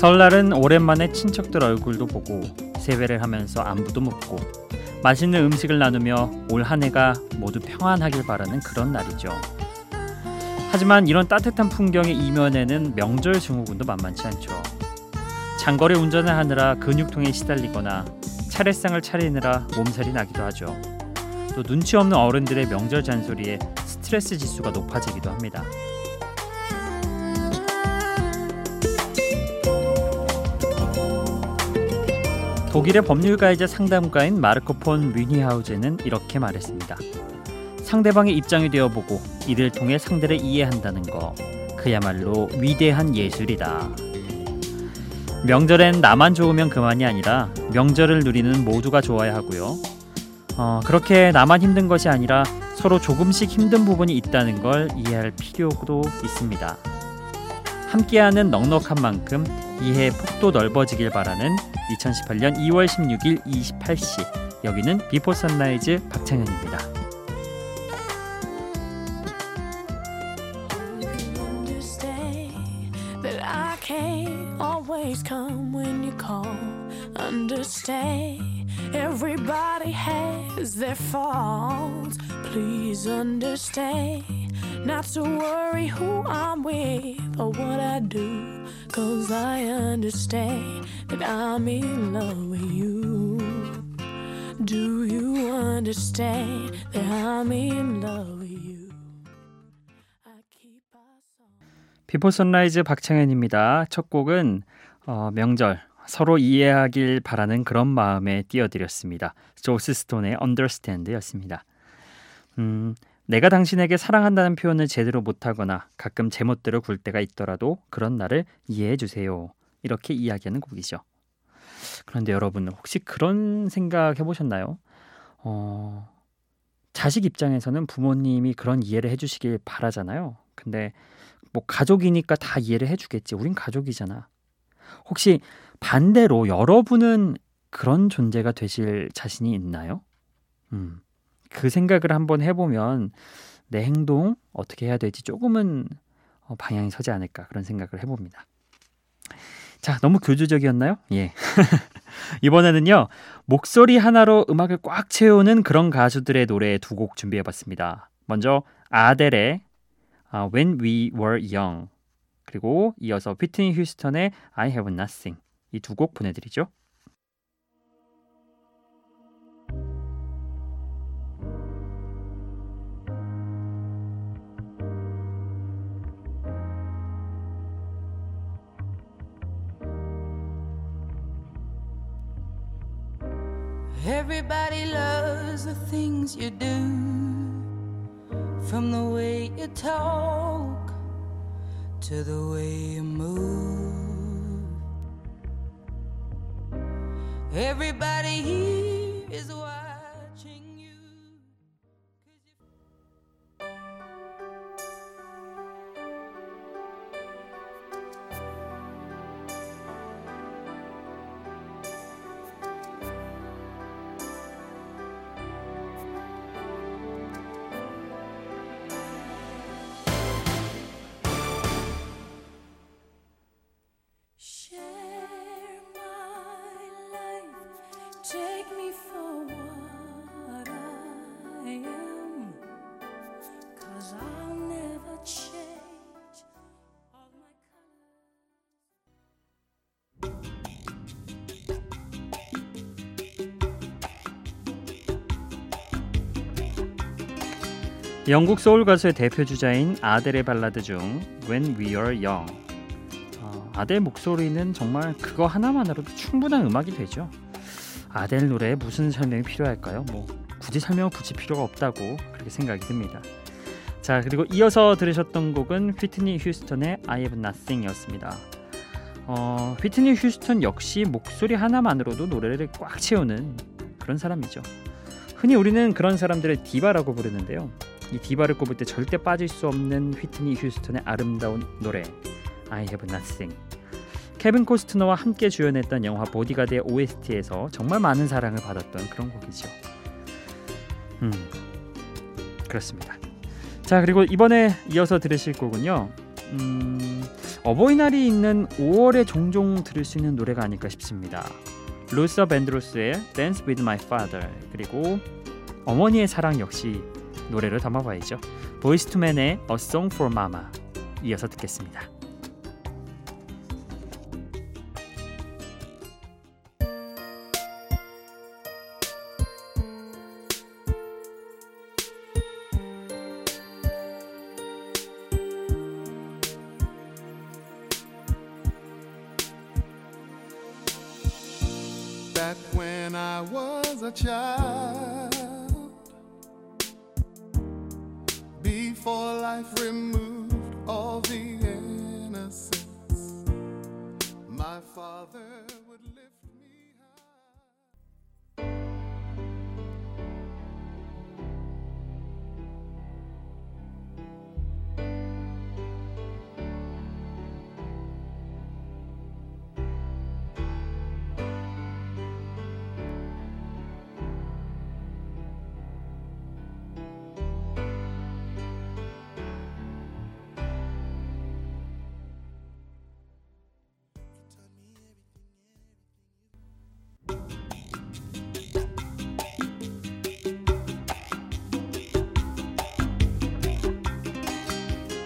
설날은 오랜만에 친척들 얼굴도 보고 세배를 하면서 안부도 묻고 맛있는 음식을 나누며 올 한 해가 모두 평안하길 바라는 그런 날이죠. 하지만 이런 따뜻한 풍경의 이면에는 명절 증후군도 만만치 않죠. 장거리 운전을 하느라 근육통에 시달리거나 차례상을 차리느라 몸살이 나기도 하죠. 또 눈치 없는 어른들의 명절 잔소리에 스트레스 지수가 높아지기도 합니다. 독일의 법률가이자 상담가인 마르코 폰 위니하우제는 이렇게 말했습니다. 상대방의 입장이 되어보고 이를 통해 상대를 이해한다는 거 그야말로 위대한 예술이다. 명절엔 나만 좋으면 그만이 아니라 명절을 누리는 모두가 좋아야 하고요. 어, 그렇게 나만 힘든 것이 아니라 서로 조금씩 힘든 부분이 있다는 걸 이해할 필요도 있습니다. 함께하는 넉넉한 만큼 이해 폭도 넓어지길 바라는 2018년 2월 16일 28시 여기는 비포 선라이즈 박창현입니다. Not to worry who I'm with or what I do. Cause I understand that I'm in love with you. Do you understand that I'm in love with you? 비포 선라이즈 박창현입니다. 첫 곡은 어, 명절 서로 이해하길 바라는 그런 마음에 띄워드렸습니다. 조스 스톤의 Understand였습니다. 음, 내가 당신에게 사랑한다는 표현을 제대로 못하거나 가끔 제멋대로 굴 때가 있더라도 그런 나를 이해해 주세요. 이렇게 이야기하는 곡이죠. 그런데 여러분 혹시 그런 생각 해보셨나요? 어, 자식 입장에서는 부모님이 그런 이해를 해주시길 바라잖아요. 근데 뭐 가족이니까 다 이해를 해주겠지. 우린 가족이잖아. 혹시 반대로 여러분은 그런 존재가 되실 자신이 있나요? 음, 그 생각을 한번 해보면 내 행동 어떻게 해야 될지 조금은 어, 방향이 서지 않을까 그런 생각을 해봅니다. 자, 너무 교주적이었나요? 예. 이번에는요, 목소리 하나로 음악을 꽉 채우는 그런 가수들의 노래 두 곡 준비해봤습니다. 먼저 아델의 uh, When We Were Young 그리고 이어서 피트니 휴스턴의 I Have Nothing 이 두 곡 보내드리죠. Everybody loves the things you do, from the way you talk to the way you move. Everybody here is watching 영국 소울 가수의 대표 주자인 아델의 발라드 중 When We Are Young. 어, 아델 목소리는 정말 그거 하나만으로도 충분한 음악이 되죠. 아델 노래에 무슨 설명이 필요할까요? 뭐 굳이 설명을 붙일 필요가 없다고 그렇게 생각이 듭니다. 자 그리고 이어서 들으셨던 곡은 휘트니 휴스턴의 I Have Nothing이었습니다. 어, 휘트니 휴스턴 역시 목소리 하나만으로도 노래를 꽉 채우는 그런 사람이죠. 흔히 우리는 그런 사람들을 디바라고 부르는데요. 이 디바를 꼽을 때 절대 빠질 수 없는 휘트니 휴스턴의 아름다운 노래 I Have Nothing. 케빈 코스트너와 함께 주연했던 영화 보디가드의 OST에서 정말 많은 사랑을 받았던 그런 곡이죠. 음, 그렇습니다. 자 그리고 이번에 이어서 들으실 곡은요. 음, 어버이날이 있는 5월에 종종 들을 수 있는 노래가 아닐까 싶습니다. 루서 밴드로스의 Dance with My Father 그리고 어머니의 사랑 역시 노래를 담아봐야죠. 보이스투맨의 A Song for Mama 이어서 듣겠습니다. back when I was a child. Life removed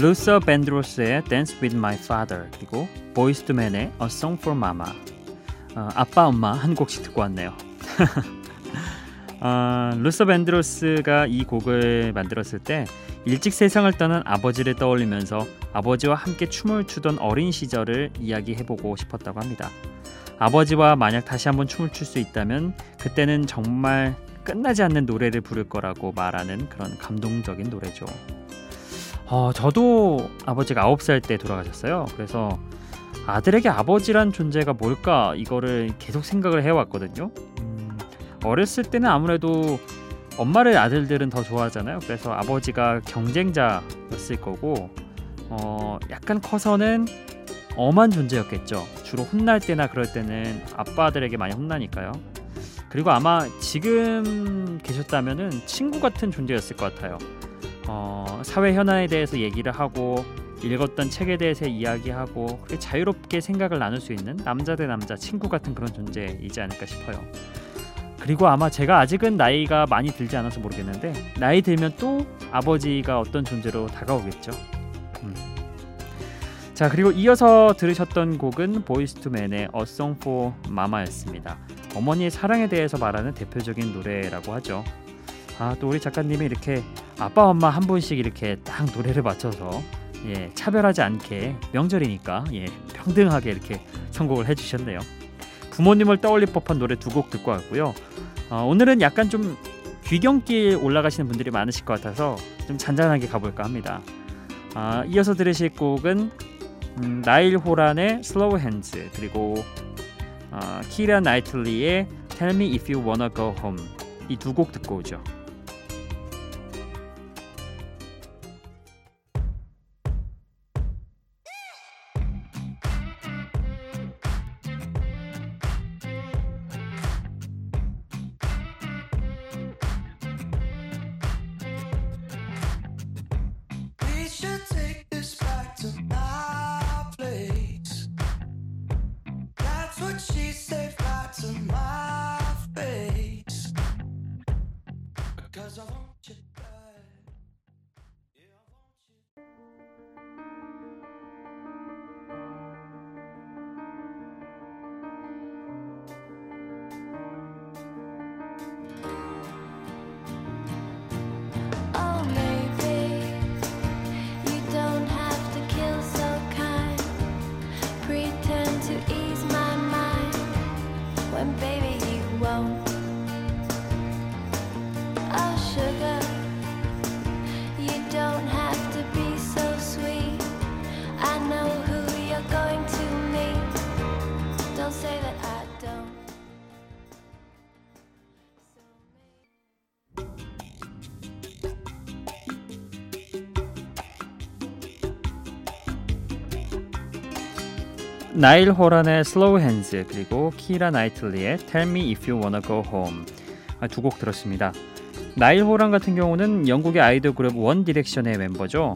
루서 밴드로스의 Dance with My Father 그리고 보이스투맨의 A Song for Mama 어, 아빠 엄마 한 곡씩 듣고 왔네요. 어, 루서 밴드로스가 이 곡을 만들었을 때 일찍 세상을 떠난 아버지를 떠올리면서 아버지와 함께 춤을 추던 어린 시절을 이야기해보고 싶었다고 합니다. 아버지와 만약 다시 한번 춤을 출 수 있다면 그때는 정말 끝나지 않는 노래를 부를 거라고 말하는 그런 감동적인 노래죠. 어, 저도 아버지가 9살 때 돌아가셨어요. 그래서 아들에게 아버지란 존재가 뭘까 이거를 계속 생각을 해왔거든요. 음, 어렸을 때는 아무래도 엄마를 아들들은 더 좋아하잖아요. 그래서 아버지가 경쟁자였을 거고 어, 약간 커서는 엄한 존재였겠죠. 주로 혼날 때나 그럴 때는 아빠들에게 많이 혼나니까요. 그리고 아마 지금 계셨다면은 친구 같은 존재였을 것 같아요. 어, 사회 현안에 대해서 얘기를 하고 읽었던 책에 대해서 이야기하고 그렇게 자유롭게 생각을 나눌 수 있는 남자 대 남자 친구 같은 그런 존재이지 않을까 싶어요. 그리고 아마 제가 아직은 나이가 많이 들지 않아서 모르겠는데 나이 들면 또 아버지가 어떤 존재로 다가오겠죠. 음. 자 그리고 이어서 들으셨던 곡은 보이스투맨의 A Song for Mama였습니다. 어머니의 사랑에 대해서 말하는 대표적인 노래라고 하죠. 아 또 우리 작가님이 이렇게 아빠 엄마 한 분씩 이렇게 딱 노래를 맞춰서 예 차별하지 않게 명절이니까 예 평등하게 이렇게 선곡을 해주셨네요. 부모님을 떠올릴 법한 노래 두 곡 듣고 왔고요. 어, 오늘은 약간 좀 귀경길 올라가시는 분들이 많으실 것 같아서 좀 잔잔하게 가볼까 합니다. 아, 이어서 들으실 곡은 음, 나일 호란의 Slow Hands 그리고 어, 키라 나이틀리의 Tell Me If You Wanna Go Home 이 두 곡 듣고 오죠. When, baby, you won't. 나일 호란의 Slow Hands 그리고 키라 나이틀리의 Tell Me If You Wanna Go Home 아, 두곡 들었습니다. 나일 호란 같은 경우는 영국의 아이돌 그룹 원 디렉션의 멤버죠.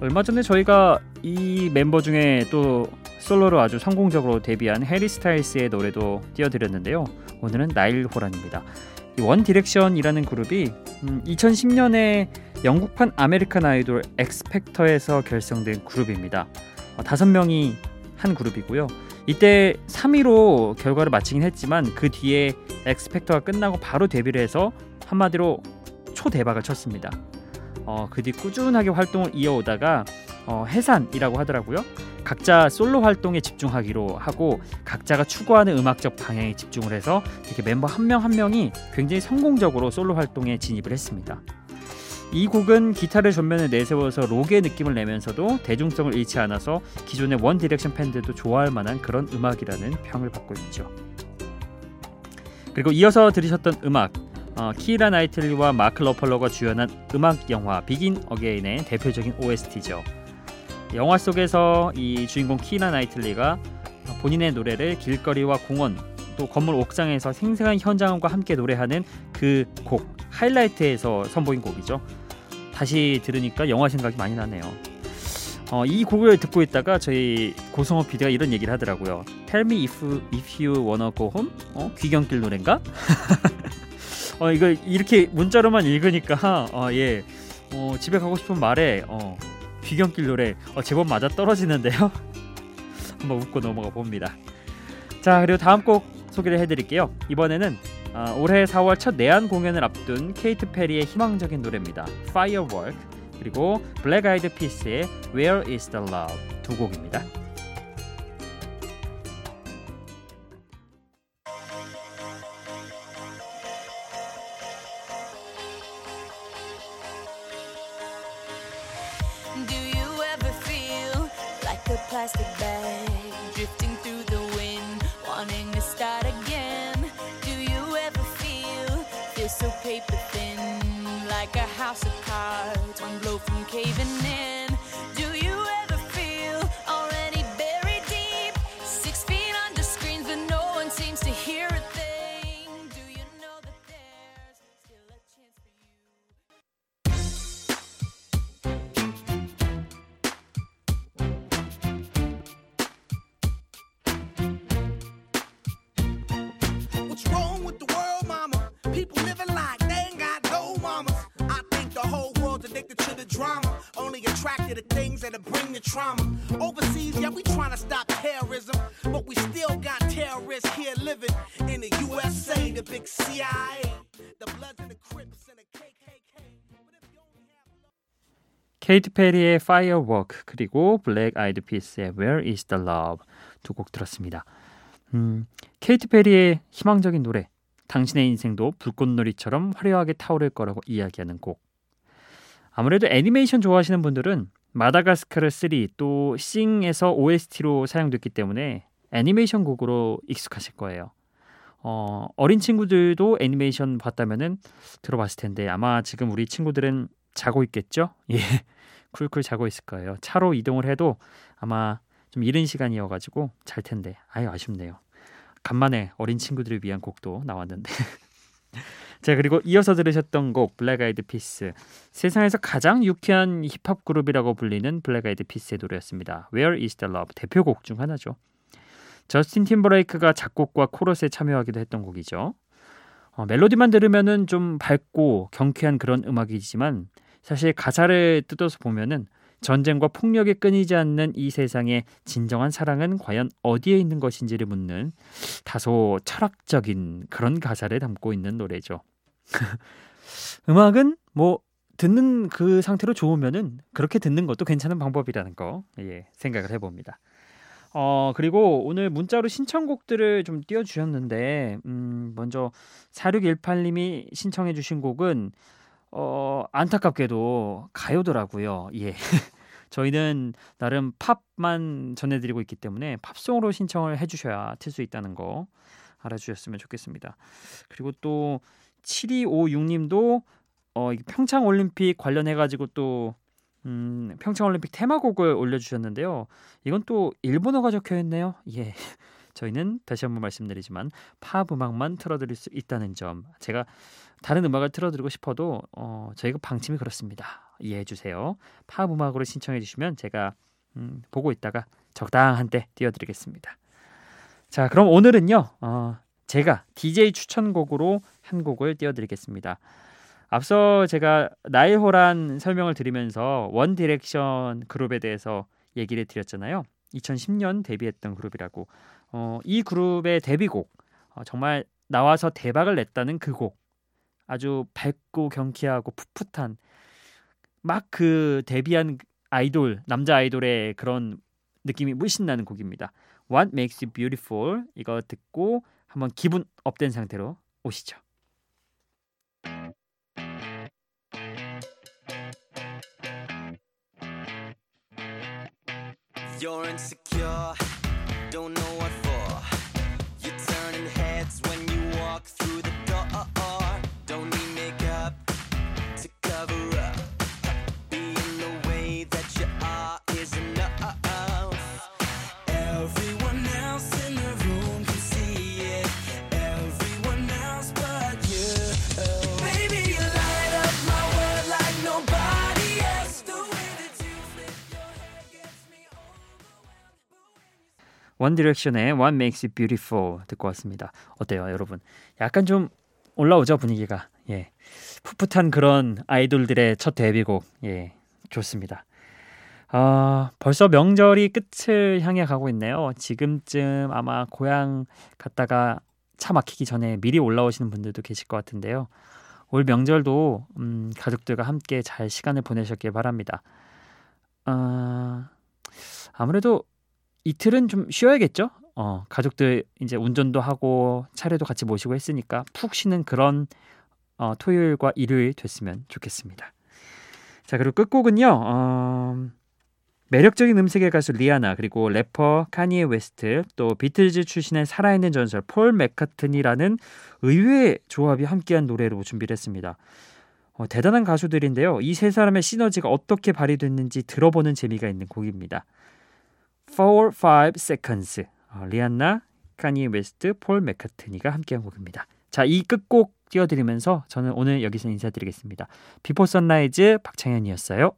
얼마 전에 저희가 이 멤버 중에 또 솔로로 아주 성공적으로 데뷔한 해리 스타일스의 노래도 띄워드렸는데요. 오늘은 나일 호란입니다. 이 원 디렉션이라는 그룹이 음, 2010년에 영국판 아메리칸 아이돌 엑스팩터에서 결성된 그룹입니다. 어, 다섯 명이 한 그룹이고요. 이때 3위로 결과를 마치긴 했지만 그 뒤에 엑스팩터가 끝나고 바로 데뷔를 해서 한마디로 초대박을 쳤습니다. 어, 그 뒤 꾸준하게 활동을 이어오다가 어, 해산이라고 하더라고요. 각자 솔로 활동에 집중하기로 하고 각자가 추구하는 음악적 방향에 집중을 해서 이렇게 멤버 한 명한 명이 굉장히 성공적으로 솔로 활동에 진입을 했습니다. 이 곡은 기타를 전면에 내세워서 록의 느낌을 내면서도 대중성을 잃지 않아서 기존의 원 디렉션 팬들도 좋아할 만한 그런 음악이라는 평을 받고 있죠. 그리고 이어서 들으셨던 음악 어, 키라 나이틀리와 마크 러팔로가 주연한 음악 영화 비긴 어게인의 대표적인 OST죠. 영화 속에서 이 주인공 키라 나이틀리가 본인의 노래를 길거리와 공원 또 건물 옥상에서 생생한 현장과 함께 노래하는 그 곡 하이라이트에서 선보인 곡이죠. 다시 들으니까 영화 생각이 많이 나네요. 어, 이 곡을 듣고 있다가 저희 고성호 PD가 이런 얘기를 하더라고요. Tell me if if you wanna go home. 어, 귀경길 노래인가? 어, 이거 이렇게 문자로만 읽으니까 어, 예. 어, 집에 가고 싶은 말에 어, 귀경길 노래 어, 제법 맞아 떨어지는데요. 한번 웃고 넘어가 봅니다. 자 그리고 다음 곡 소개를 해드릴게요. 이번에는 어, 올해 4월 첫 내한 공연을 앞둔 케이티 페리의 희망적인 노래입니다. Firework 그리고 블랙 아이드 피스의 Where Is the Love 두 곡입니다. House of cards, one blow from caving in? Do you to things that'll bring the trauma. Overseas, yeah, we trying to stop terrorism, but we still got terrorists here living in the USA, the big CIA, the Bloods and the Crips and the KKK. 케이트 페리의 Firework 그리고 블랙 아이드 피스의 Where Is the Love 두 곡 들었습니다. 음, 케이트 페리의 희망적인 노래 당신의 인생도 불꽃놀이처럼 화려하게 타오를 거라고 이야기하는 곡 아무래도 애니메이션 좋아하시는 분들은 마다가스카르 3 또 싱에서 OST로 사용됐기 때문에 애니메이션 곡으로 익숙하실 거예요. 어, 어린 친구들도 애니메이션 봤다면은 들어봤을 텐데 아마 지금 우리 친구들은 자고 있겠죠? 예. 쿨쿨 자고 있을 거예요. 차로 이동을 해도 아마 좀 이른 시간이어가지고 잘 텐데 아유 아쉽네요. 간만에 어린 친구들을 위한 곡도 나왔는데. 자 그리고 이어서 들으셨던 곡 블랙 아이드 피스 세상에서 가장 유쾌한 힙합 그룹이라고 불리는 블랙 아이드 피스의 노래였습니다. Where is the love 대표곡 중 하나죠. 저스틴 팀버레이크가 작곡과 코러스에 참여하기도 했던 곡이죠. 어, 멜로디만 들으면은 좀 밝고 경쾌한 그런 음악이지만 사실 가사를 뜯어서 보면은 전쟁과 폭력에 끊이지 않는 이 세상의 진정한 사랑은 과연 어디에 있는 것인지를 묻는 다소 철학적인 그런 가사를 담고 있는 노래죠. 음악은 뭐 듣는 그 상태로 좋으면은 그렇게 듣는 것도 괜찮은 방법이라는 거 예, 생각을 해봅니다. 어 그리고 오늘 문자로 신청곡들을 좀 띄워주셨는데 음, 먼저 4618님이 신청해주신 곡은 어 안타깝게도 가요더라고요. 예. 저희는 나름 팝만 전해드리고 있기 때문에 팝송으로 신청을 해주셔야 틀 수 있다는 거 알아주셨으면 좋겠습니다. 그리고 또 7256님도 어, 이 평창 올림픽 관련해 가지고 또 음, 평창 올림픽 테마곡을 올려주셨는데요. 이건 또 일본어가 적혀 있네요. 예. 저희는 다시 한번 말씀드리지만 팝 음악만 틀어드릴 수 있다는 점 제가 다른 음악을 틀어드리고 싶어도 어, 저희가 방침이 그렇습니다. 이해해 주세요. 팝 음악으로 신청해 주시면 제가 음, 보고 있다가 적당한 때 띄워드리겠습니다. 자 그럼 오늘은요 어, 제가 DJ 추천곡으로 한 곡을 띄워드리겠습니다. 앞서 제가 나일호란 설명을 드리면서 원 디렉션 그룹에 대해서 얘기를 드렸잖아요. 2010년 데뷔했던 그룹이라고. 어, 이 그룹의 데뷔곡 어, 정말 나와서 대박을 냈다는 그 곡. 아주 밝고 경쾌하고 풋풋한 막 그 데뷔한 아이돌 남자 아이돌의 그런 느낌이 물씬 나는 곡입니다. What Makes You Beautiful 이거 듣고 한번 기분 업된 상태로 오시죠. don't know what. 원 디렉션의 What Makes You Beautiful 듣고 왔습니다. 어때요, 여러분? 약간 좀 올라오죠 분위기가. 예, 풋풋한 그런 아이돌들의 첫 데뷔곡. 예, 좋습니다. 아, 벌써 명절이 끝을 향해 가고 있네요. 지금쯤 아마 고향 갔다가 차 막히기 전에 미리 올라오시는 분들도 계실 것 같은데요. 올 명절도 음, 가족들과 함께 잘 시간을 보내셨길 바랍니다. 아, 아무래도 이틀은 좀 쉬어야겠죠. 어, 가족들 이제 운전도 하고 차례도 같이 모시고 했으니까 푹 쉬는 그런 어, 토요일과 일요일 됐으면 좋겠습니다. 자 그리고 끝곡은요. 어, 매력적인 음색의 가수 리아나 그리고 래퍼 카니에 웨스트 또 비틀즈 출신의 살아있는 전설 폴 맥카트니라는 의외의 조합이 함께한 노래로 준비를 했습니다. 어, 대단한 가수들인데요. 이 세 사람의 시너지가 어떻게 발휘됐는지 들어보는 재미가 있는 곡입니다. 4, 5 seconds 어, 리안나, 카니 웨스트, 폴 맥카트니가 함께한 곡입니다. 자, 이 끝곡 띄워드리면서 저는 오늘 여기서 인사드리겠습니다. 비포 선라이즈 박창현이었어요.